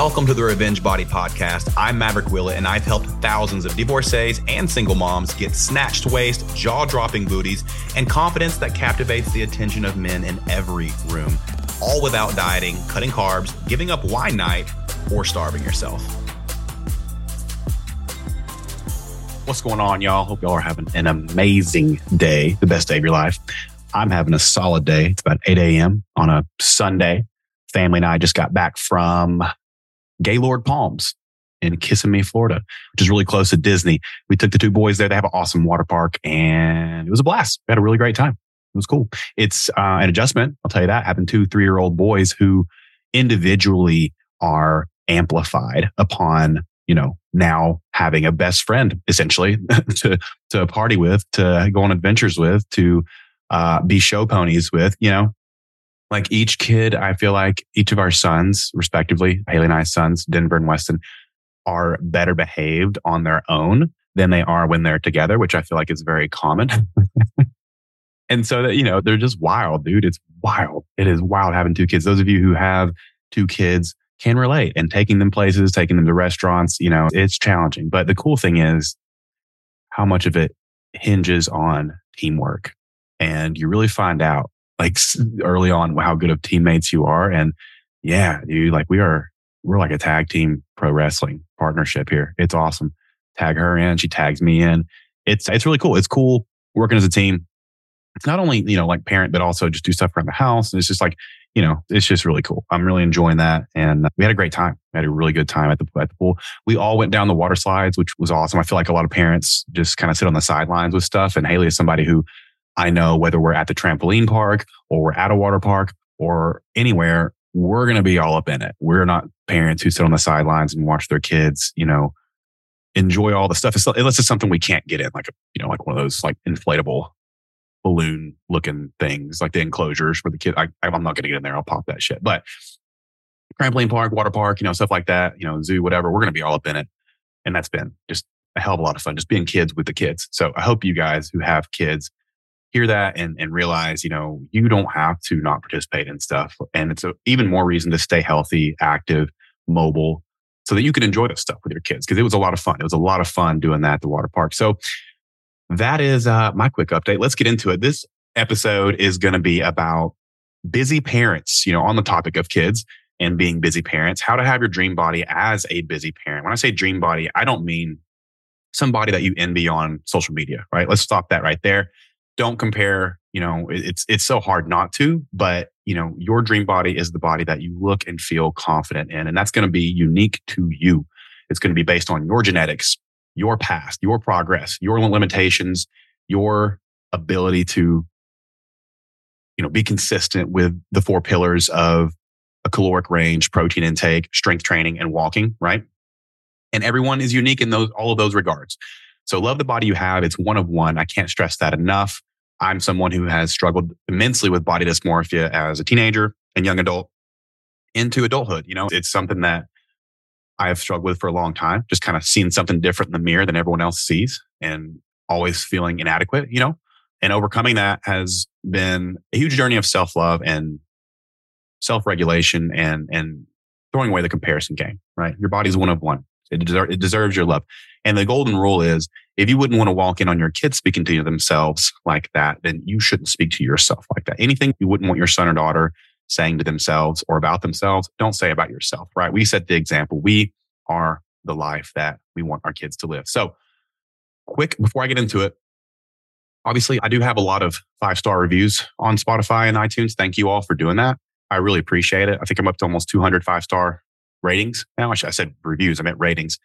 Welcome to the Revenge Body Podcast. I'm Maverick Willett, and I've helped thousands of divorcees and single moms get snatched waist, jaw dropping booties, and confidence that captivates the attention of men in every room, all without dieting, cutting carbs, giving up wine night, or starving yourself. What's going on, y'all? Hope y'all are having an amazing day, the best day of your life. I'm having a solid day. It's about 8 a.m. on a Sunday. Family and I just got back from Gaylord Palms in Kissimmee, Florida, which is really close to Disney. We took the two boys there. They have an awesome water park and it was a blast. We had a really great time. It was cool. It's uh, an adjustment. I'll tell you that having two three year old boys who individually are amplified upon, you know, now having a best friend essentially to, to party with, to go on adventures with, to uh, be show ponies with, you know, like each kid, I feel like each of our sons, respectively, Haley and I's sons, Denver and Weston, are better behaved on their own than they are when they're together, which I feel like is very common. and so that, you know, they're just wild, dude. It's wild. It is wild having two kids. Those of you who have two kids can relate and taking them places, taking them to restaurants, you know, it's challenging. But the cool thing is how much of it hinges on teamwork. And you really find out like early on how good of teammates you are. And yeah, dude, like we are, we're like a tag team pro wrestling partnership here. It's awesome. Tag her in, she tags me in. It's it's really cool. It's cool working as a team. It's not only you know like parent, but also just do stuff around the house. And it's just like you know, it's just really cool. I'm really enjoying that, and uh, we had a great time. We had a really good time at the at the pool. We all went down the water slides, which was awesome. I feel like a lot of parents just kind of sit on the sidelines with stuff. And Haley is somebody who I know whether we're at the trampoline park or we're at a water park or anywhere, we're going to be all up in it. We're not parents who sit on the sidelines and watch their kids, you know, enjoy all the stuff. Unless it's something we can't get in, like, a, you know, like one of those like inflatable balloon looking things, like the enclosures for the kid. I, I'm not going to get in there. I'll pop that shit. But trampoline park, water park, you know, stuff like that, you know, zoo, whatever, we're going to be all up in it. And that's been just a hell of a lot of fun, just being kids with the kids. So I hope you guys who have kids hear that and, and realize, you know, you don't have to not participate in stuff. And it's a, even more reason to stay healthy, active, mobile, so that you can enjoy this stuff with your kids. Cause it was a lot of fun. It was a lot of fun doing that at the water park. So that is uh, my quick update. Let's get into it. This episode is going to be about busy parents, you know, on the topic of kids and being busy parents, how to have your dream body as a busy parent. When I say dream body, I don't mean somebody that you envy on social media, right? Let's stop that right there don't compare you know it's it's so hard not to but you know your dream body is the body that you look and feel confident in and that's going to be unique to you. It's going to be based on your genetics your past your progress your limitations your ability to you know be consistent with the four pillars of a caloric range protein intake strength training and walking right? And everyone is unique in those all of those regards. So love the body you have. It's one of one. I can't stress that enough I'm someone who has struggled immensely with body dysmorphia as a teenager and young adult into adulthood. You know, it's something that I have struggled with for a long time, just kind of seeing something different in the mirror than everyone else sees and always feeling inadequate, you know, and overcoming that has been a huge journey of self love and self regulation and, and throwing away the comparison game, right? Your body's one of one. It, deser- it deserves your love. And the golden rule is if you wouldn't want to walk in on your kids speaking to themselves like that, then you shouldn't speak to yourself like that. Anything you wouldn't want your son or daughter saying to themselves or about themselves, don't say about yourself, right? We set the example. We are the life that we want our kids to live. So, quick before I get into it, obviously, I do have a lot of five star reviews on Spotify and iTunes. Thank you all for doing that. I really appreciate it. I think I'm up to almost 200 five star ratings now. I said reviews, I meant ratings,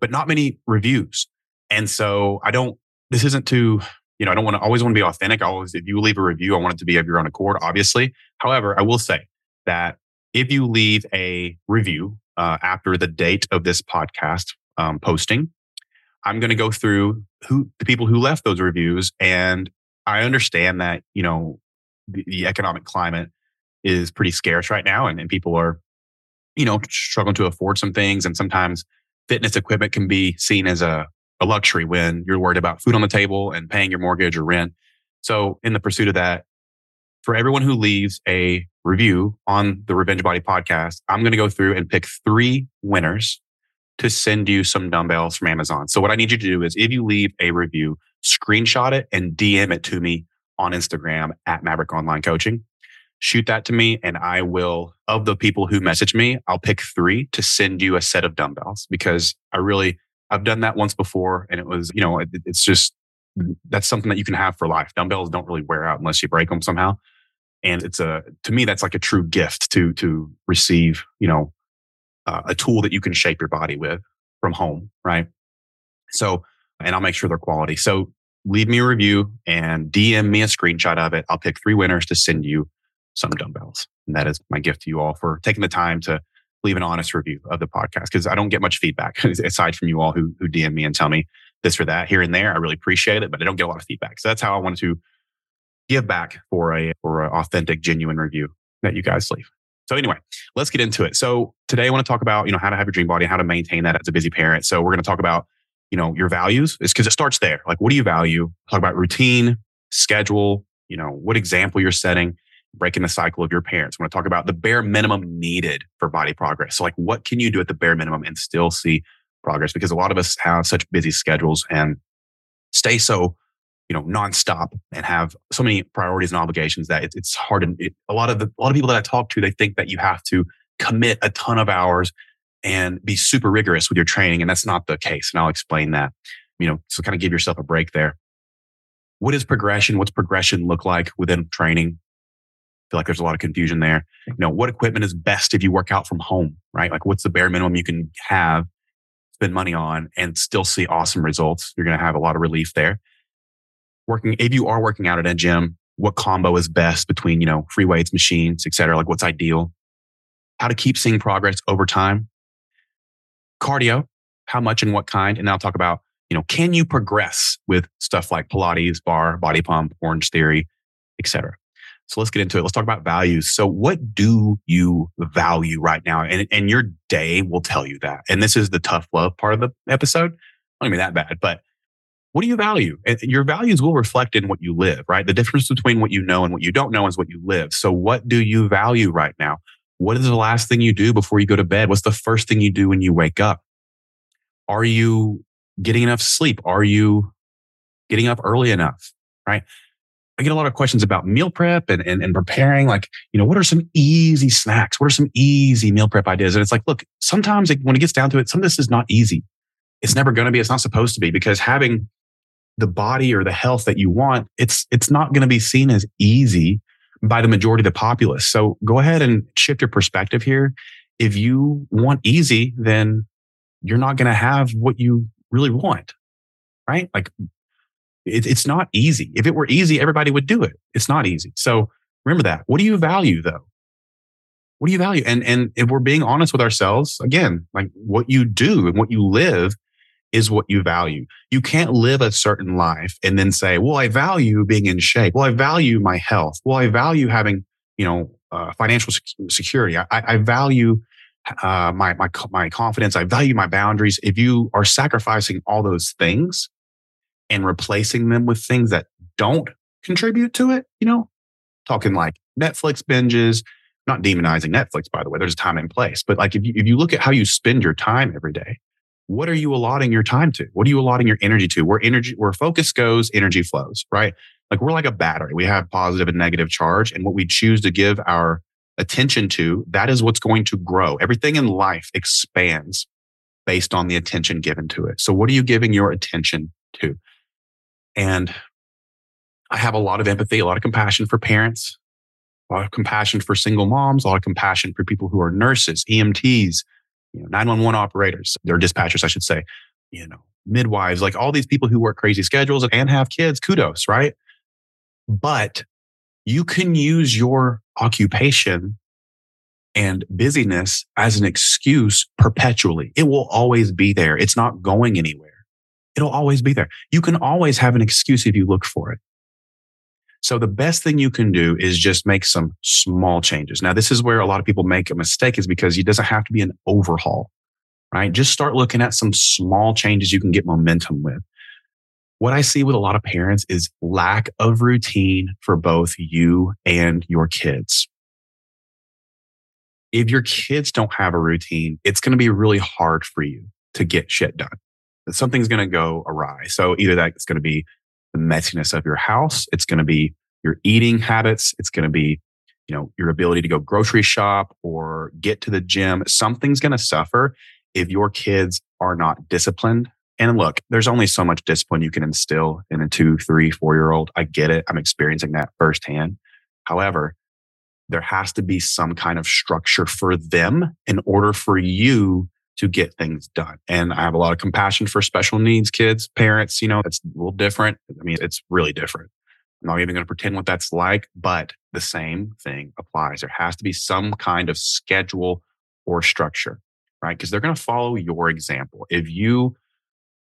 but not many reviews. And so I don't, this isn't to, you know, I don't want to always want to be authentic. I always, if you leave a review, I want it to be of your own accord, obviously. However, I will say that if you leave a review uh, after the date of this podcast um, posting, I'm going to go through who the people who left those reviews. And I understand that, you know, the, the economic climate is pretty scarce right now and, and people are you know, struggling to afford some things. And sometimes fitness equipment can be seen as a, a luxury when you're worried about food on the table and paying your mortgage or rent. So, in the pursuit of that, for everyone who leaves a review on the Revenge Body podcast, I'm going to go through and pick three winners to send you some dumbbells from Amazon. So what I need you to do is if you leave a review, screenshot it and DM it to me on Instagram at Maverick Online Coaching. Shoot that to me and I will, of the people who message me, I'll pick three to send you a set of dumbbells because I really, I've done that once before and it was, you know, it, it's just, that's something that you can have for life. Dumbbells don't really wear out unless you break them somehow. And it's a, to me, that's like a true gift to, to receive, you know, uh, a tool that you can shape your body with from home. Right. So, and I'll make sure they're quality. So leave me a review and DM me a screenshot of it. I'll pick three winners to send you some dumbbells. And that is my gift to you all for taking the time to leave an honest review of the podcast because I don't get much feedback aside from you all who, who DM me and tell me this or that here and there. I really appreciate it, but I don't get a lot of feedback. So that's how I wanted to give back for a for an authentic, genuine review that you guys leave. So anyway, let's get into it. So today I want to talk about, you know, how to have your dream body, and how to maintain that as a busy parent. So we're going to talk about, you know, your values is because it starts there. Like, what do you value? Talk about routine, schedule, you know, what example you're setting, breaking the cycle of your parents. I want to talk about the bare minimum needed for body progress. So like, what can you do at the bare minimum and still see progress? Because a lot of us have such busy schedules and stay so you know nonstop and have so many priorities and obligations that it's hard and it, a lot of the, a lot of people that I talk to they think that you have to commit a ton of hours and be super rigorous with your training and that's not the case and I'll explain that you know so kind of give yourself a break there what is progression what's progression look like within training feel like there's a lot of confusion there. You know what equipment is best if you work out from home right? Like what's the bare minimum you can have spend money on and still see awesome results? You're going to have a lot of relief there. Working, if you are working out at a gym, what combo is best between, you know, free weights, machines, et cetera, like what's ideal, how to keep seeing progress over time, cardio, how much and what kind. And I'll talk about, you know, can you progress with stuff like Pilates, bar, body pump, orange theory, et cetera. So let's get into it. Let's talk about values. So what do you value right now? And, and your day will tell you that. And this is the tough love part of the episode. Not even that bad, but what do you value? And your values will reflect in what you live, right? The difference between what you know and what you don't know is what you live. So what do you value right now? What is the last thing you do before you go to bed? What's the first thing you do when you wake up? Are you getting enough sleep? Are you getting up early enough? Right. I get a lot of questions about meal prep and, and, and preparing. Like, you know, what are some easy snacks? What are some easy meal prep ideas? And it's like, look, sometimes it, when it gets down to it, some of this is not easy. It's never going to be. It's not supposed to be because having the body or the health that you want, it's it's not going to be seen as easy by the majority of the populace. So go ahead and shift your perspective here. If you want easy, then you're not going to have what you really want, right? Like it, it's not easy. If it were easy, everybody would do it. It's not easy. So remember that. What do you value though? What do you value? And and if we're being honest with ourselves, again, like what you do and what you live is what you value. You can't live a certain life and then say, well, I value being in shape. Well, I value my health. Well, I value having, you know, uh, financial security. I, I value uh, my, my, my confidence. I value my boundaries. If you are sacrificing all those things and replacing them with things that don't contribute to it, you know, talking like Netflix binges, not demonizing Netflix, by the way, there's a time and place, but like if you, if you look at how you spend your time every day, what are you allotting your time to? What are you allotting your energy to? Where energy, where focus goes, energy flows, right? Like we're like a battery. We have positive and negative charge. And what we choose to give our attention to, that is what's going to grow. Everything in life expands based on the attention given to it. So what are you giving your attention to? And I have a lot of empathy, a lot of compassion for parents, a lot of compassion for single moms, a lot of compassion for people who are nurses, EMTs, you know, 911 operators, or dispatchers, I should say, you know, midwives, like all these people who work crazy schedules and have kids, kudos, right? But you can use your occupation and busyness as an excuse perpetually. It will always be there. It's not going anywhere. It'll always be there. You can always have an excuse if you look for it. So the best thing you can do is just make some small changes. Now, this is where a lot of people make a mistake is because it doesn't have to be an overhaul, right? Just start looking at some small changes you can get momentum with. what I see with a lot of parents is lack of routine for both you and your kids. If your kids don't have a routine, it's going to be really hard for you to get shit done. Something's going to go awry. So either that's going to be the messiness of your house, it's going to be your eating habits, it's going to be you know your ability to go grocery shop or get to the gym something's going to suffer if your kids are not disciplined and look, there's only so much discipline you can instill in a two, three, four year old. I get it. I'm experiencing that firsthand. However, there has to be some kind of structure for them in order for you to get things done. And I have a lot of compassion for special needs kids, parents, you know, it's a little different. I mean, it's really different. I'm not even going to pretend what that's like, but the same thing applies. There has to be some kind of schedule or structure, right? Because they're going to follow your example. If you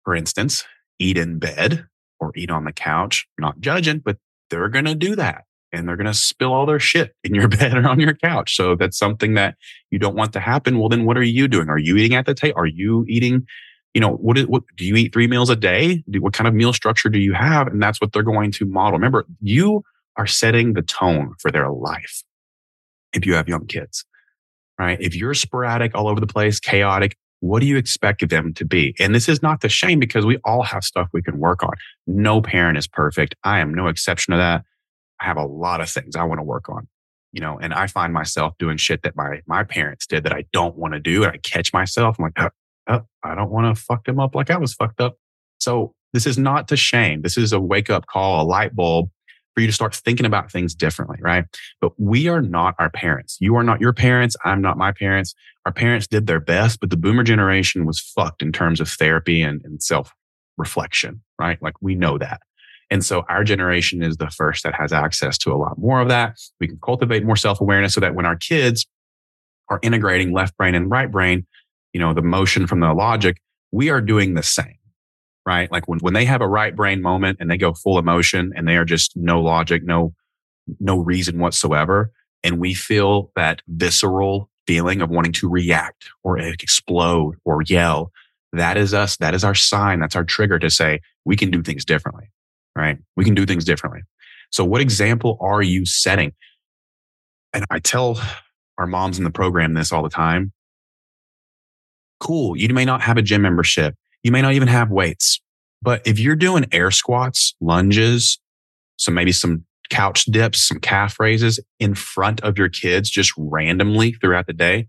for instance, eat in bed or eat on the couch. not judging, but they're going to do that and they're going to spill all their shit in your bed or on your couch. So that's something that you don't want to happen. Well, then what are you doing? Are you eating at the table? Are you eating, you know, what, is, what do you eat three meals a day? Do, what kind of meal structure do you have? And that's what they're going to model. Remember, you are setting the tone for their life if you have young kids, right? If you're sporadic all over the place, chaotic, what do you expect them to be? And this is not the shame because we all have stuff we can work on. No parent is perfect. I am no exception to that. I have a lot of things I want to work on, you know, and I find myself doing shit that my, my parents did that I don't want to do. And I catch myself. I'm like, oh, oh, I don't want to fuck them up like I was fucked up. So this is not to shame. This is a wake up call, a light bulb for you to start thinking about things differently, right? But we are not our parents. You are not your parents. I'm not my parents. Our parents did their best, but the boomer generation was fucked in terms of therapy and, and self reflection, right? Like we know that. And so our generation is the first that has access to a lot more of that. We can cultivate more self awareness so that when our kids are integrating left brain and right brain, you know, the motion from the logic, we are doing the same right? Like when, when they have a right brain moment and they go full emotion and they are just no logic, no, no reason whatsoever. And we feel that visceral feeling of wanting to react or eh, explode or yell. That is us. That is our sign. That's our trigger to say we can do things differently, right? We can do things differently. So what example are you setting? And I tell our moms in the program this all the time. Cool. You may not have a gym membership. You may not even have weights, but if you're doing air squats, lunges, so maybe some couch dips, some calf raises in front of your kids just randomly throughout the day,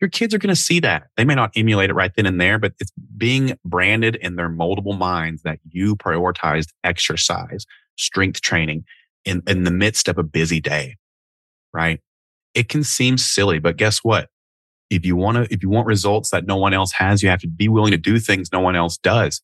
your kids are going to see that. They may not emulate it right then and there, but it's being branded in their moldable minds that you prioritized exercise, strength training in, in the midst of a busy day, right? It can seem silly, but guess what? if you want to if you want results that no one else has you have to be willing to do things no one else does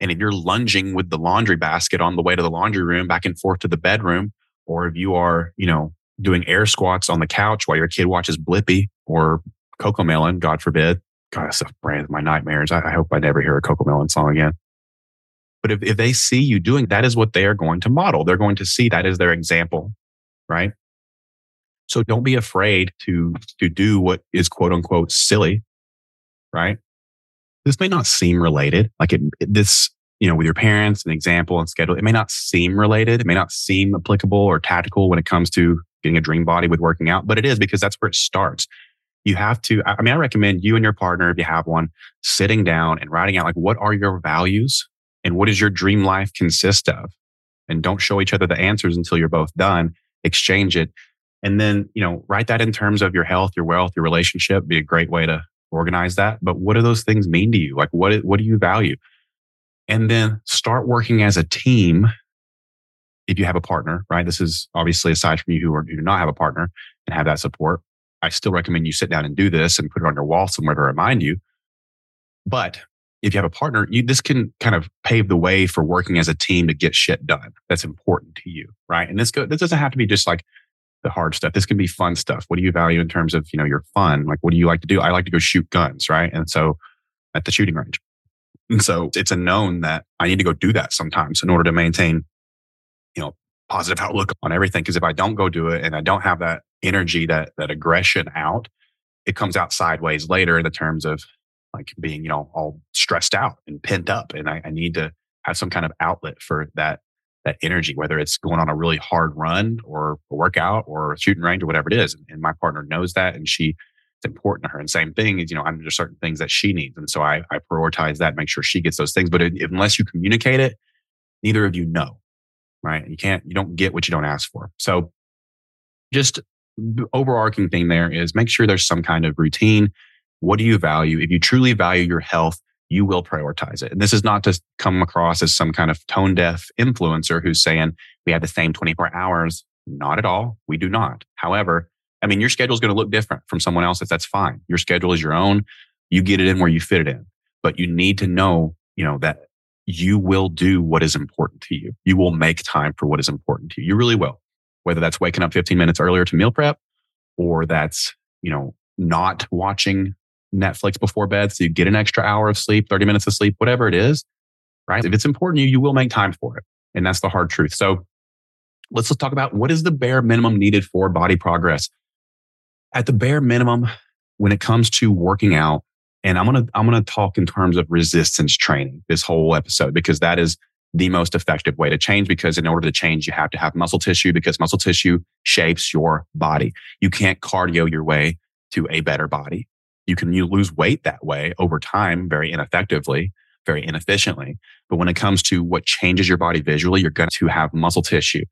and if you're lunging with the laundry basket on the way to the laundry room back and forth to the bedroom or if you are you know doing air squats on the couch while your kid watches blippi or CoComelon god forbid god that's a brand my nightmares I, I hope i never hear a CoComelon song again but if, if they see you doing that is what they are going to model they're going to see that as their example right so don't be afraid to, to do what is quote unquote silly, right? This may not seem related. Like it, this, you know, with your parents, an example and schedule, it may not seem related. It may not seem applicable or tactical when it comes to getting a dream body with working out, but it is because that's where it starts. You have to, I mean, I recommend you and your partner, if you have one, sitting down and writing out like, what are your values and what does your dream life consist of? And don't show each other the answers until you're both done. Exchange it and then, you know, write that in terms of your health, your wealth, your relationship, be a great way to organize that. But what do those things mean to you? Like what, what do you value? And then start working as a team. If you have a partner, right? This is obviously aside from you who, are, who do not have a partner and have that support. I still recommend you sit down and do this and put it on your wall somewhere to remind you. But if you have a partner, you, this can kind of pave the way for working as a team to get shit done. That's important to you, right? And this go, this doesn't have to be just like the hard stuff. This can be fun stuff. What do you value in terms of, you know, your fun? Like, what do you like to do? I like to go shoot guns, right? And so at the shooting range. And so it's a known that I need to go do that sometimes in order to maintain, you know, positive outlook on everything. Cause if I don't go do it and I don't have that energy, that, that aggression out, it comes out sideways later in the terms of like being, you know, all stressed out and pent up. And I, I need to have some kind of outlet for that that energy, whether it's going on a really hard run or a workout or shooting range or whatever it is. And my partner knows that and she it's important to her. And same thing is, you know, I'm there's certain things that she needs. And so I, I prioritize that, make sure she gets those things. But if, unless you communicate it, neither of you know, right? You can't, you don't get what you don't ask for. So just the overarching thing there is make sure there's some kind of routine. What do you value? If you truly value your health, you will prioritize it. And this is not to come across as some kind of tone deaf influencer who's saying we have the same 24 hours. Not at all. We do not. However, I mean, your schedule is going to look different from someone else's. That's fine. Your schedule is your own. You get it in where you fit it in, but you need to know, you know, that you will do what is important to you. You will make time for what is important to you. You really will. Whether that's waking up 15 minutes earlier to meal prep or that's, you know, not watching Netflix before bed so you get an extra hour of sleep, 30 minutes of sleep, whatever it is, right? If it's important to you, you will make time for it. And that's the hard truth. So let's just talk about what is the bare minimum needed for body progress. At the bare minimum, when it comes to working out, and I'm gonna I'm gonna talk in terms of resistance training this whole episode because that is the most effective way to change because in order to change you have to have muscle tissue because muscle tissue shapes your body. You can't cardio your way to a better body. You can you lose weight that way over time very ineffectively, very inefficiently. But when it comes to what changes your body visually, you're going to have muscle tissue.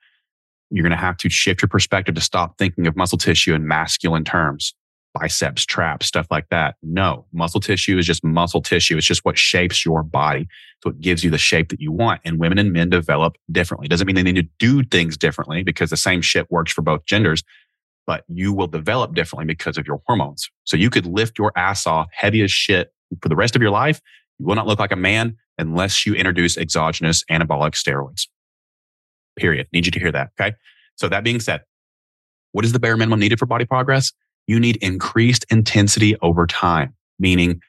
You're going to have to shift your perspective to stop thinking of muscle tissue in masculine terms, biceps, traps, stuff like that. No, muscle tissue is just muscle tissue. It's just what shapes your body. So it gives you the shape that you want. And women and men develop differently. Doesn't mean they need to do things differently because the same shit works for both genders but you will develop differently because of your hormones. So you could lift your ass off heavy as shit for the rest of your life. You will not look like a man unless you introduce exogenous anabolic steroids. Period. Need you to hear that. Okay. So that being said, what is the bare minimum needed for body progress? You need increased intensity over time, meaning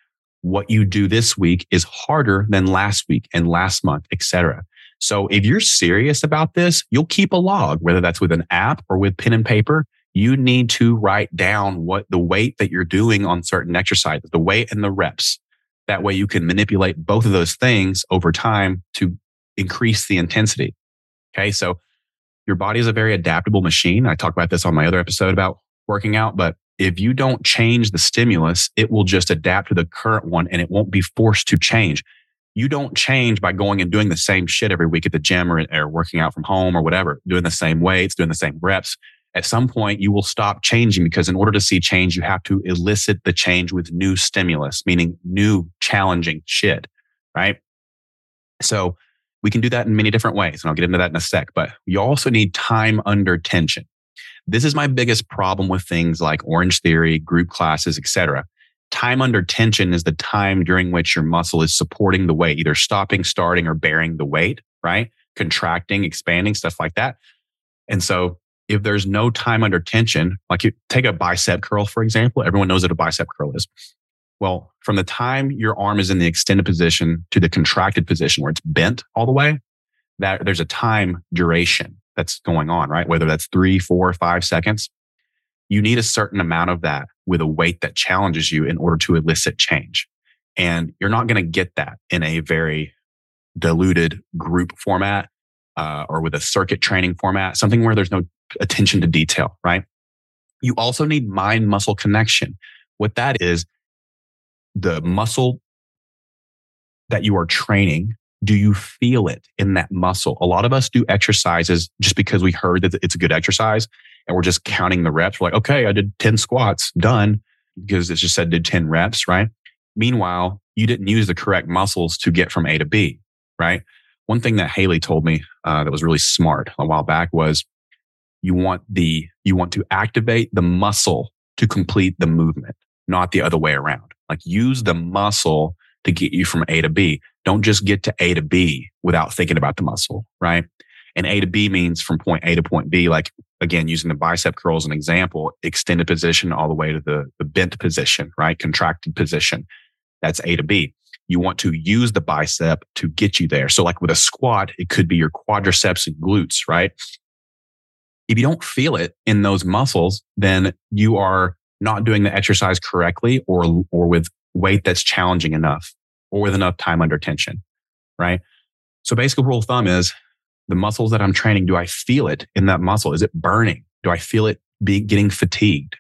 what you do this week is harder than last week and last month, etc. So if you're serious about this, you'll keep a log, whether that's with an app or with pen and paper you need to write down what the weight that you're doing on certain exercises, the weight and the reps. That way you can manipulate both of those things over time to increase the intensity. Okay. So your body is a very adaptable machine. I talk about this on my other episode about working out, but if you don't change the stimulus, it will just adapt to the current one and it won't be forced to change. You don't change by going and doing the same shit every week at the gym or, or working out from home or whatever, doing the same weights, doing the same reps at some point you will stop changing because in order to see change, you have to elicit the change with new stimulus, meaning new challenging shit. Right. So we can do that in many different ways. And I'll get into that in a sec, but you also need time under tension. This is my biggest problem with things like Orange Theory, group classes, etc. Time under tension is the time during which your muscle is supporting the weight, either stopping, starting, or bearing the weight, right? Contracting, expanding, stuff like that. And so if there's no time under tension, like you take a bicep curl, for example, everyone knows what a bicep curl is. Well, from the time your arm is in the extended position to the contracted position where it's bent all the way, that there's a time duration that's going on, right? Whether that's three, four, five seconds. You need a certain amount of that with a weight that challenges you in order to elicit change. And you're not going to get that in a very diluted group format uh, or with a circuit training format, something where there's no attention to detail, right? You also need mind muscle connection. What that is, the muscle that you are training, do you feel it in that muscle? A lot of us do exercises just because we heard that it's a good exercise and we're just counting the reps. We're like, okay, I did 10 squats, done, because it just said did 10 reps, right? Meanwhile, you didn't use the correct muscles to get from A to B, right? One thing that Haley told me uh, that was really smart a while back was you want the, you want to activate the muscle to complete the movement, not the other way around. Like use the muscle to get you from A to B. Don't just get to A to B without thinking about the muscle, right? And A to B means from point A to point B, like again, using the bicep curl as an example, extended position all the way to the, the bent position, right? Contracted position. That's A to B. You want to use the bicep to get you there. So like with a squat, it could be your quadriceps and glutes, right? if you don't feel it in those muscles, then you are not doing the exercise correctly or, or with weight that's challenging enough or with enough time under tension. Right. So basic rule of thumb is the muscles that I'm training, do I feel it in that muscle? Is it burning? Do I feel it be getting fatigued?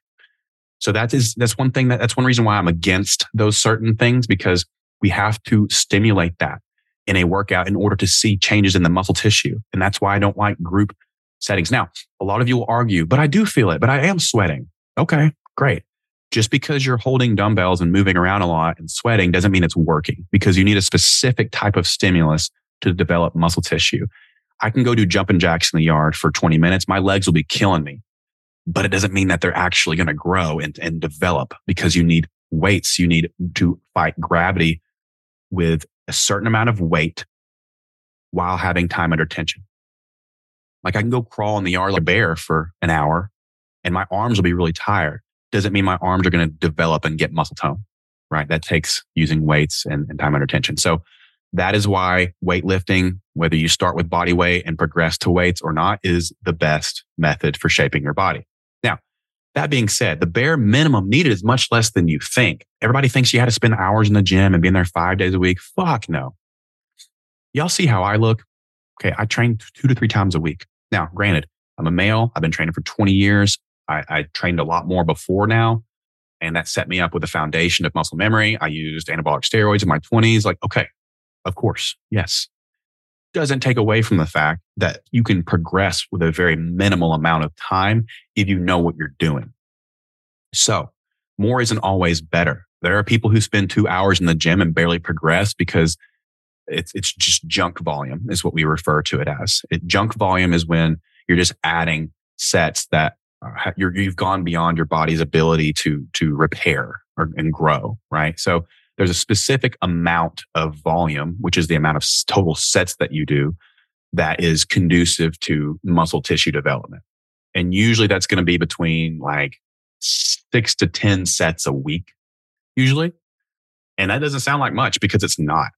So that is, that's one thing that, that's one reason why I'm against those certain things because we have to stimulate that in a workout in order to see changes in the muscle tissue. And that's why I don't like group settings. Now, a lot of you will argue, but I do feel it, but I am sweating. Okay, great. Just because you're holding dumbbells and moving around a lot and sweating doesn't mean it's working because you need a specific type of stimulus to develop muscle tissue. I can go do jumping jacks in the yard for 20 minutes. My legs will be killing me, but it doesn't mean that they're actually going to grow and, and develop because you need weights. You need to fight gravity with a certain amount of weight while having time under tension. Like I can go crawl in the yard like a bear for an hour and my arms will be really tired. Doesn't mean my arms are going to develop and get muscle tone, right? That takes using weights and, and time under tension. So that is why weightlifting, whether you start with body weight and progress to weights or not, is the best method for shaping your body. Now, that being said, the bare minimum needed is much less than you think. Everybody thinks you had to spend hours in the gym and be in there five days a week. Fuck no. Y'all see how I look? Okay. I train two to three times a week. Now, granted, I'm a male. I've been training for 20 years. I, I trained a lot more before now. And that set me up with a foundation of muscle memory. I used anabolic steroids in my 20s. Like, okay, of course, yes. Doesn't take away from the fact that you can progress with a very minimal amount of time if you know what you're doing. So more isn't always better. There are people who spend two hours in the gym and barely progress because it's, it's just junk volume is what we refer to it as. It, junk volume is when you're just adding sets that you have gone beyond your body's ability to, to repair or, and grow, right? So there's a specific amount of volume, which is the amount of total sets that you do that is conducive to muscle tissue development. And usually that's going to be between like six to 10 sets a week, usually. And that doesn't sound like much because it's not.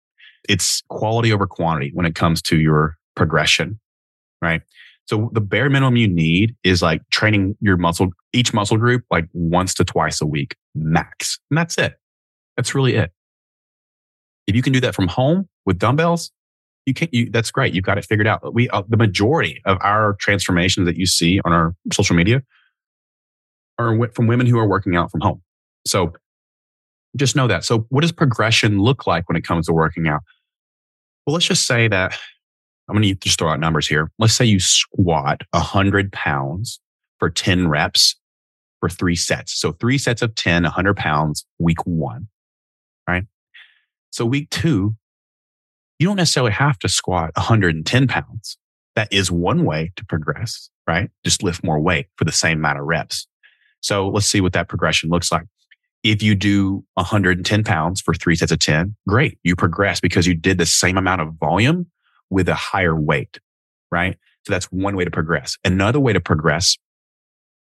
It's quality over quantity when it comes to your progression, right? So the bare minimum you need is like training your muscle, each muscle group like once to twice a week max. And that's it. That's really it. If you can do that from home with dumbbells, you can you that's great. You've got it figured out. We uh, the majority of our transformations that you see on our social media are from women who are working out from home. So just know that. So what does progression look like when it comes to working out? Well, let's just say that I'm going to just throw out numbers here. Let's say you squat 100 pounds for 10 reps for three sets. So three sets of 10, 100 pounds, week one. Right. So week two, you don't necessarily have to squat 110 pounds. That is one way to progress, right? Just lift more weight for the same amount of reps. So let's see what that progression looks like. If you do 110 pounds for three sets of 10, great. You progress because you did the same amount of volume with a higher weight, right? So that's one way to progress. Another way to progress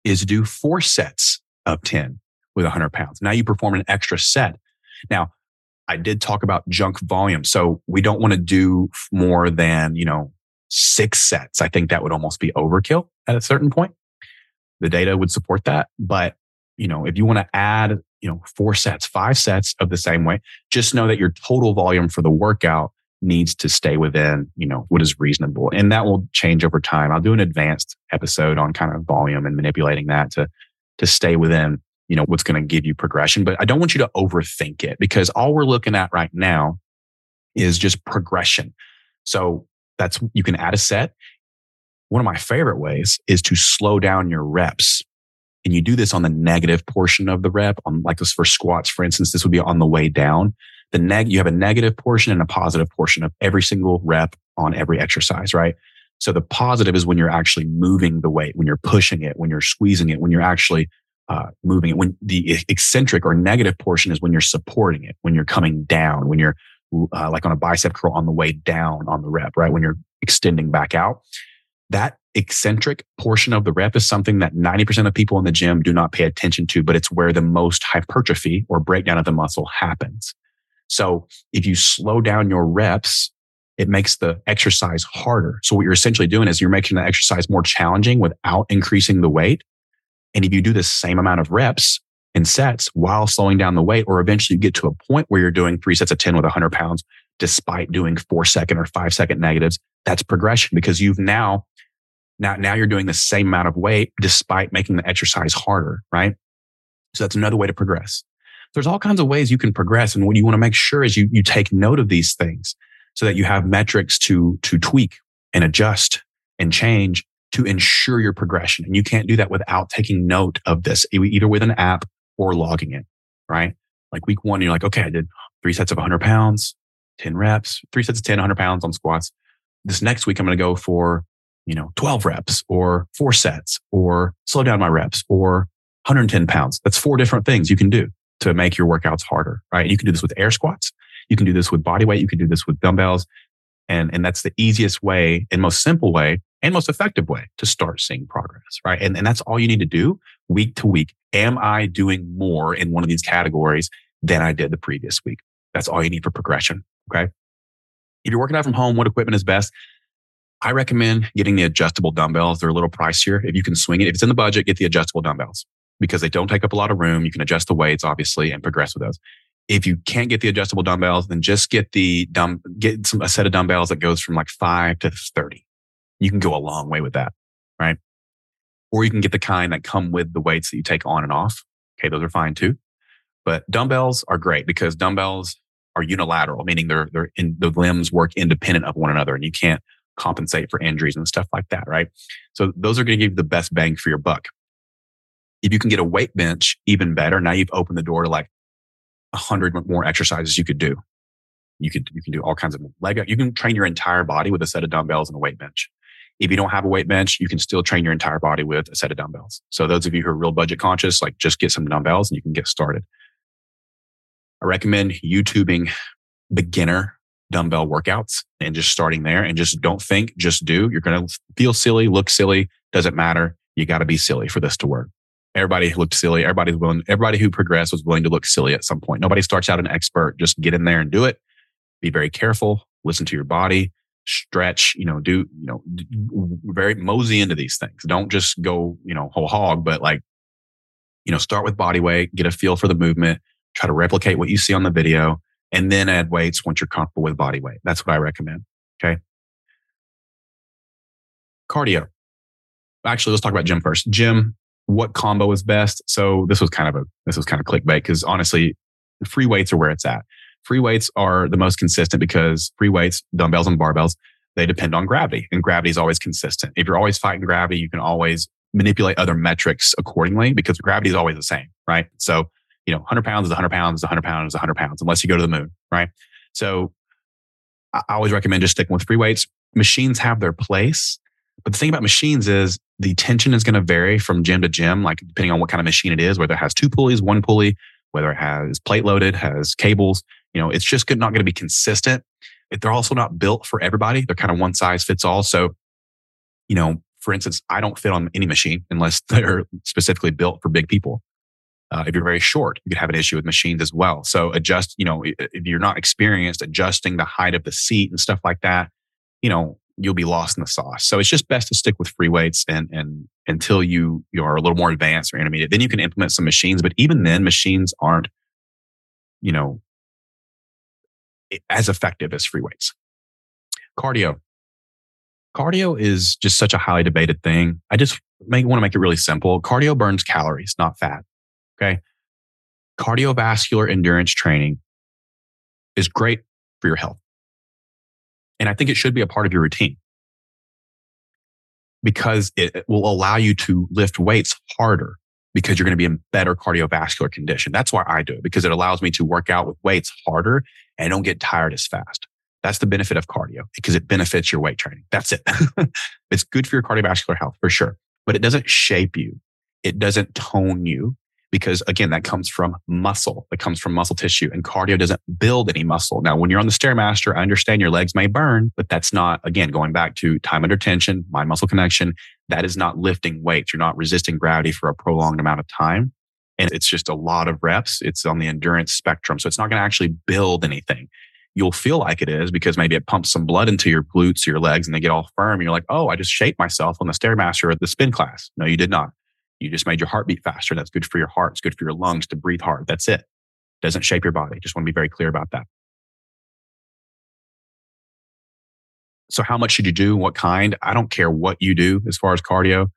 is do four sets of 10 with 100 pounds. Now you perform an extra set. Now, I did talk about junk volume. So we don't want to do more than, you know, six sets. I think that would almost be overkill at a certain point. The data would support that. But, you know, if you want to add, you know, four sets, five sets of the same way, just know that your total volume for the workout needs to stay within, you know, what is reasonable. And that will change over time. I'll do an advanced episode on kind of volume and manipulating that to, to stay within, you know, what's going to give you progression. But I don't want you to overthink it because all we're looking at right now is just progression. So that's, you can add a set. One of my favorite ways is to slow down your reps. And you do this on the negative portion of the rep on like this for squats, for instance, this would be on the way down the neg, you have a negative portion and a positive portion of every single rep on every exercise, right? So the positive is when you're actually moving the weight, when you're pushing it, when you're squeezing it, when you're actually uh, moving it. When the eccentric or negative portion is when you're supporting it, when you're coming down, when you're uh, like on a bicep curl on the way down on the rep, right? When you're extending back out. That eccentric portion of the rep is something that 90% of people in the gym do not pay attention to, but it's where the most hypertrophy or breakdown of the muscle happens. So if you slow down your reps, it makes the exercise harder. So what you're essentially doing is you're making the exercise more challenging without increasing the weight. And if you do the same amount of reps and sets while slowing down the weight, or eventually you get to a point where you're doing three sets of 10 with 100 pounds, despite doing four second or five second negatives, that's progression because you've now, now, now you're doing the same amount of weight despite making the exercise harder, right? So that's another way to progress. There's all kinds of ways you can progress. And what you want to make sure is you, you take note of these things so that you have metrics to, to tweak and adjust and change to ensure your progression. And you can't do that without taking note of this, either with an app or logging it, right? Like week one, you're like, okay, I did three sets of 100 pounds, 10 reps, three sets of 10, 100 pounds on squats. This next week, I'm going to go for, you know, 12 reps or four sets or slow down my reps or 110 pounds. That's four different things you can do to make your workouts harder, right? You can do this with air squats. You can do this with body weight. You can do this with dumbbells. And, and that's the easiest way and most simple way and most effective way to start seeing progress, right? And, and that's all you need to do week to week. Am I doing more in one of these categories than I did the previous week? That's all you need for progression. Okay. If you're working out from home, what equipment is best? I recommend getting the adjustable dumbbells. They're a little pricier. If you can swing it, if it's in the budget, get the adjustable dumbbells because they don't take up a lot of room. You can adjust the weights, obviously, and progress with those. If you can't get the adjustable dumbbells, then just get the dumb, get some, a set of dumbbells that goes from like five to 30 you can go a long way with that, right? Or you can get the kind that come with the weights that you take on and off. Okay, those are fine too. But dumbbells are great because dumbbells are unilateral, meaning they're they're in, the limbs work independent of one another, and you can't compensate for injuries and stuff like that, right? So those are going to give you the best bang for your buck. If you can get a weight bench, even better. Now you've opened the door to like a hundred more exercises you could do. You could you can do all kinds of leg. You can train your entire body with a set of dumbbells and a weight bench. If you don't have a weight bench, you can still train your entire body with a set of dumbbells. So those of you who are real budget conscious, like just get some dumbbells and you can get started. I recommend YouTubing beginner dumbbell workouts and just starting there and just don't think, just do. You're going to feel silly, look silly. Doesn't matter. You got to be silly for this to work. Everybody looked silly. Everybody's willing. Everybody who progressed was willing to look silly at some point. Nobody starts out an expert. Just get in there and do it. Be very careful. Listen to your body stretch, you know, do, you know, very mosey into these things. Don't just go, you know, whole hog, but like, you know, start with body weight, get a feel for the movement, try to replicate what you see on the video, and then add weights once you're comfortable with body weight. That's what I recommend. Okay. Cardio. Actually, let's talk about gym first. Gym, what combo is best? So this was kind of a, this was kind of clickbait because honestly, free weights are where it's at. Free weights are the most consistent because free weights, dumbbells and barbells, they depend on gravity and gravity is always consistent. If you're always fighting gravity, you can always manipulate other metrics accordingly because gravity is always the same, right? So, you know, 100 pounds is 100 pounds, 100 pounds is 100 pounds, unless you go to the moon, right? So I always recommend just sticking with free weights. Machines have their place. But the thing about machines is the tension is going to vary from gym to gym, like depending on what kind of machine it is, whether it has two pulleys, one pulley, whether it has plate loaded, has cables. You know, it's just not going to be consistent. They're also not built for everybody. They're kind of one size fits all. So, you know, for instance, I don't fit on any machine unless they're specifically built for big people. Uh, if you're very short, you could have an issue with machines as well. So adjust, you know, if you're not experienced, adjusting the height of the seat and stuff like that, you know, you'll be lost in the sauce. So it's just best to stick with free weights and and until you you are a little more advanced or intermediate. Then you can implement some machines, but even then, machines aren't, you know, as effective as free weights. Cardio. Cardio is just such a highly debated thing. I just make, want to make it really simple. Cardio burns calories, not fat. Okay. Cardiovascular endurance training is great for your health. And I think it should be a part of your routine because it will allow you to lift weights harder because you're going to be in better cardiovascular condition. That's why I do it because it allows me to work out with weights harder and don't get tired as fast. That's the benefit of cardio because it benefits your weight training. That's it. it's good for your cardiovascular health for sure, but it doesn't shape you. It doesn't tone you because again, that comes from muscle. That comes from muscle tissue and cardio doesn't build any muscle. Now, when you're on the Stairmaster, I understand your legs may burn, but that's not, again, going back to time under tension, mind muscle connection. That is not lifting weights. You're not resisting gravity for a prolonged amount of time. And it's just a lot of reps. It's on the endurance spectrum. So it's not going to actually build anything. You'll feel like it is because maybe it pumps some blood into your glutes, or your legs, and they get all firm. You're like, oh, I just shaped myself on the Stairmaster at the spin class. No, you did not. You just made your heartbeat faster. That's good for your heart. It's good for your lungs to breathe hard. That's it. Doesn't shape your body. Just want to be very clear about that. So how much should you do? What kind? I don't care what you do as far as cardio.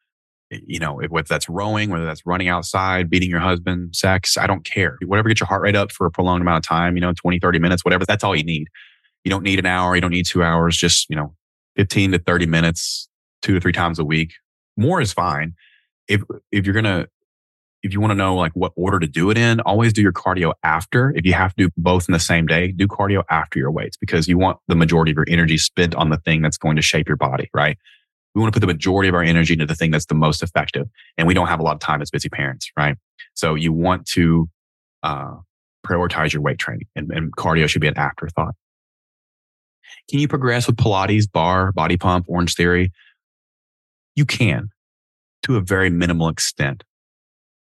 You know, whether that's rowing, whether that's running outside, beating your husband, sex, I don't care. Whatever gets your heart rate up for a prolonged amount of time, you know, 20, 30 minutes, whatever, that's all you need. You don't need an hour. You don't need two hours. Just, you know, 15 to 30 minutes, two to three times a week. More is fine. If, if you're to, if you want to know like what order to do it in, always do your cardio after. If you have to do both in the same day, do cardio after your weights because you want the majority of your energy spent on the thing that's going to shape your body, right? We want to put the majority of our energy into the thing that's the most effective. And we don't have a lot of time as busy parents, right? So you want to uh, prioritize your weight training and, and cardio should be an afterthought. Can you progress with Pilates, bar, body pump, Orange Theory? You can to a very minimal extent.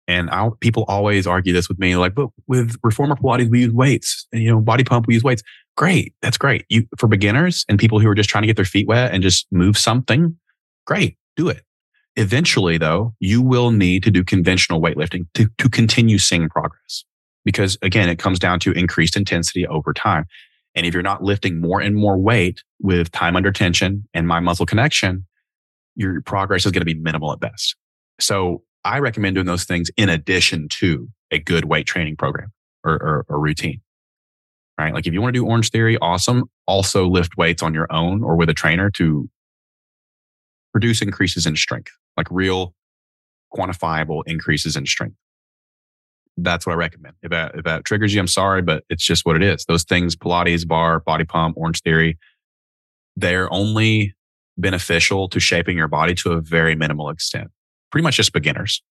And I'll, people always argue this with me, like, but with reformer Pilates, we use weights. And, you know, body pump, we use weights. Great. That's great. You, for beginners and people who are just trying to get their feet wet and just move something, great. Do it. Eventually, though, you will need to do conventional weightlifting to, to continue seeing progress. Because again, it comes down to increased intensity over time. And if you're not lifting more and more weight with time under tension and mind muscle connection, your progress is going to be minimal at best. So I recommend doing those things in addition to a good weight training program or, or, or routine. Right. Like if you want to do Orange Theory, awesome. Also lift weights on your own or with a trainer to produce increases in strength, like real quantifiable increases in strength that's what I recommend. If that, if that triggers you, I'm sorry, but it's just what it is. Those things, Pilates, bar, body pump, Orange Theory, they're only beneficial to shaping your body to a very minimal extent. Pretty much just beginners.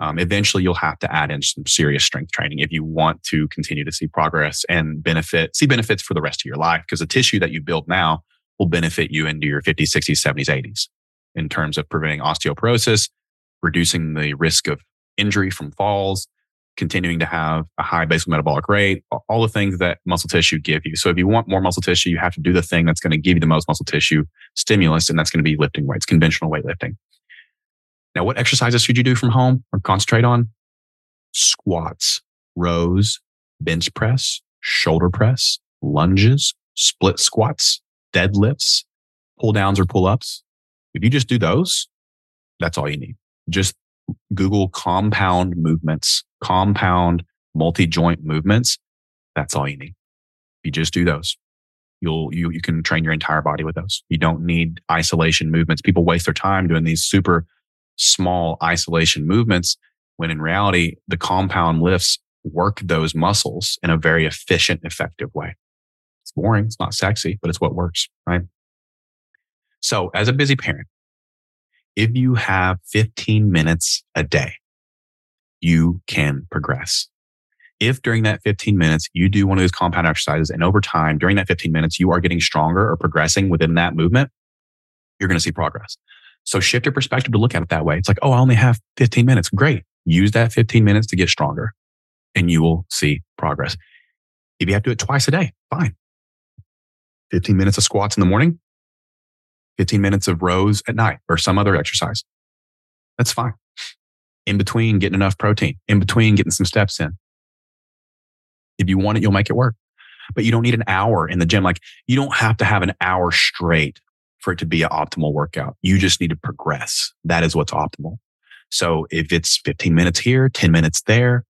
Um, eventually, you'll have to add in some serious strength training if you want to continue to see progress and benefit, see benefits for the rest of your life. Because the tissue that you build now will benefit you into your 50s, 60s, 70s, 80s in terms of preventing osteoporosis, reducing the risk of injury from falls, continuing to have a high basal metabolic rate, all the things that muscle tissue give you. So if you want more muscle tissue, you have to do the thing that's going to give you the most muscle tissue stimulus, and that's going to be lifting weights, conventional weightlifting. Now, what exercises should you do from home or concentrate on? Squats, rows, bench press, shoulder press, lunges, split squats, deadlifts, pull downs or pull ups. If you just do those, that's all you need. Just Google compound movements, compound multi joint movements. That's all you need. You just do those. You'll, you, you can train your entire body with those. You don't need isolation movements. People waste their time doing these super small isolation movements when in reality, the compound lifts work those muscles in a very efficient, effective way. It's boring. It's not sexy, but it's what works, right? So as a busy parent, if you have 15 minutes a day, you can progress. If during that 15 minutes you do one of those compound exercises and over time during that 15 minutes you are getting stronger or progressing within that movement, you're going to see progress. So shift your perspective to look at it that way. It's like, oh, I only have 15 minutes. Great. Use that 15 minutes to get stronger and you will see progress. If you have to do it twice a day, fine. 15 minutes of squats in the morning, 15 minutes of rows at night or some other exercise. That's fine. In between, getting enough protein, in between, getting some steps in. If you want it, you'll make it work. But you don't need an hour in the gym. Like you don't have to have an hour straight for it to be an optimal workout. You just need to progress. That is what's optimal. So if it's 15 minutes here, 10 minutes there,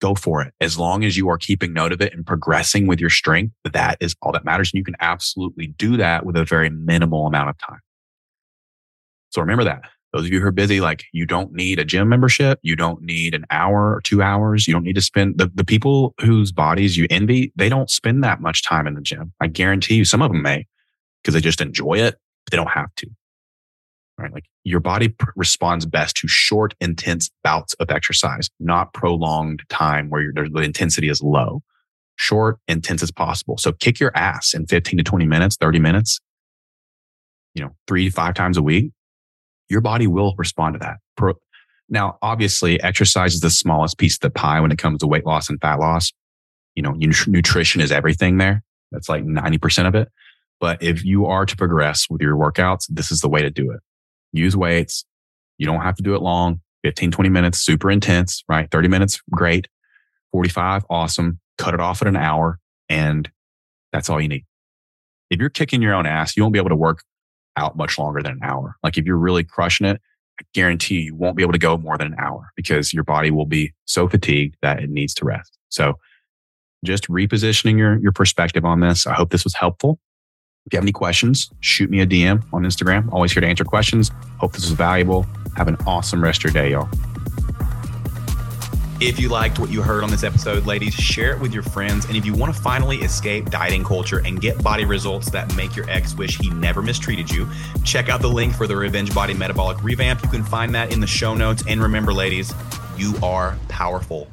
go for it. As long as you are keeping note of it and progressing with your strength, that is all that matters. And you can absolutely do that with a very minimal amount of time. So remember that. Those of you who are busy, like you don't need a gym membership. You don't need an hour or two hours. You don't need to spend the, the people whose bodies you envy, they don't spend that much time in the gym. I guarantee you some of them may because they just enjoy it, but they don't have to right? Like your body pr- responds best to short, intense bouts of exercise, not prolonged time where the intensity is low. Short, intense as possible. So kick your ass in 15 to 20 minutes, 30 minutes, you know, three to five times a week. Your body will respond to that. Now, obviously, exercise is the smallest piece of the pie when it comes to weight loss and fat loss. You know, nutrition is everything there. That's like 90% of it. But if you are to progress with your workouts, this is the way to do it use weights. You don't have to do it long, 15, 20 minutes, super intense, right? 30 minutes, great. 45, awesome. Cut it off at an hour and that's all you need. if you're kicking your own ass, you won't be able to work out much longer than an hour. Like if you're really crushing it, I guarantee you, won't be able to go more than an hour because your body will be so fatigued that it needs to rest. So just repositioning your, your perspective on this. I hope this was helpful. If you have any questions, shoot me a DM on Instagram. Always here to answer questions. Hope this was valuable. Have an awesome rest of your day, y'all. If you liked what you heard on this episode, ladies, share it with your friends. And if you want to finally escape dieting culture and get body results that make your ex wish he never mistreated you, check out the link for the Revenge Body Metabolic Revamp. You can find that in the show notes. And remember, ladies, you are powerful.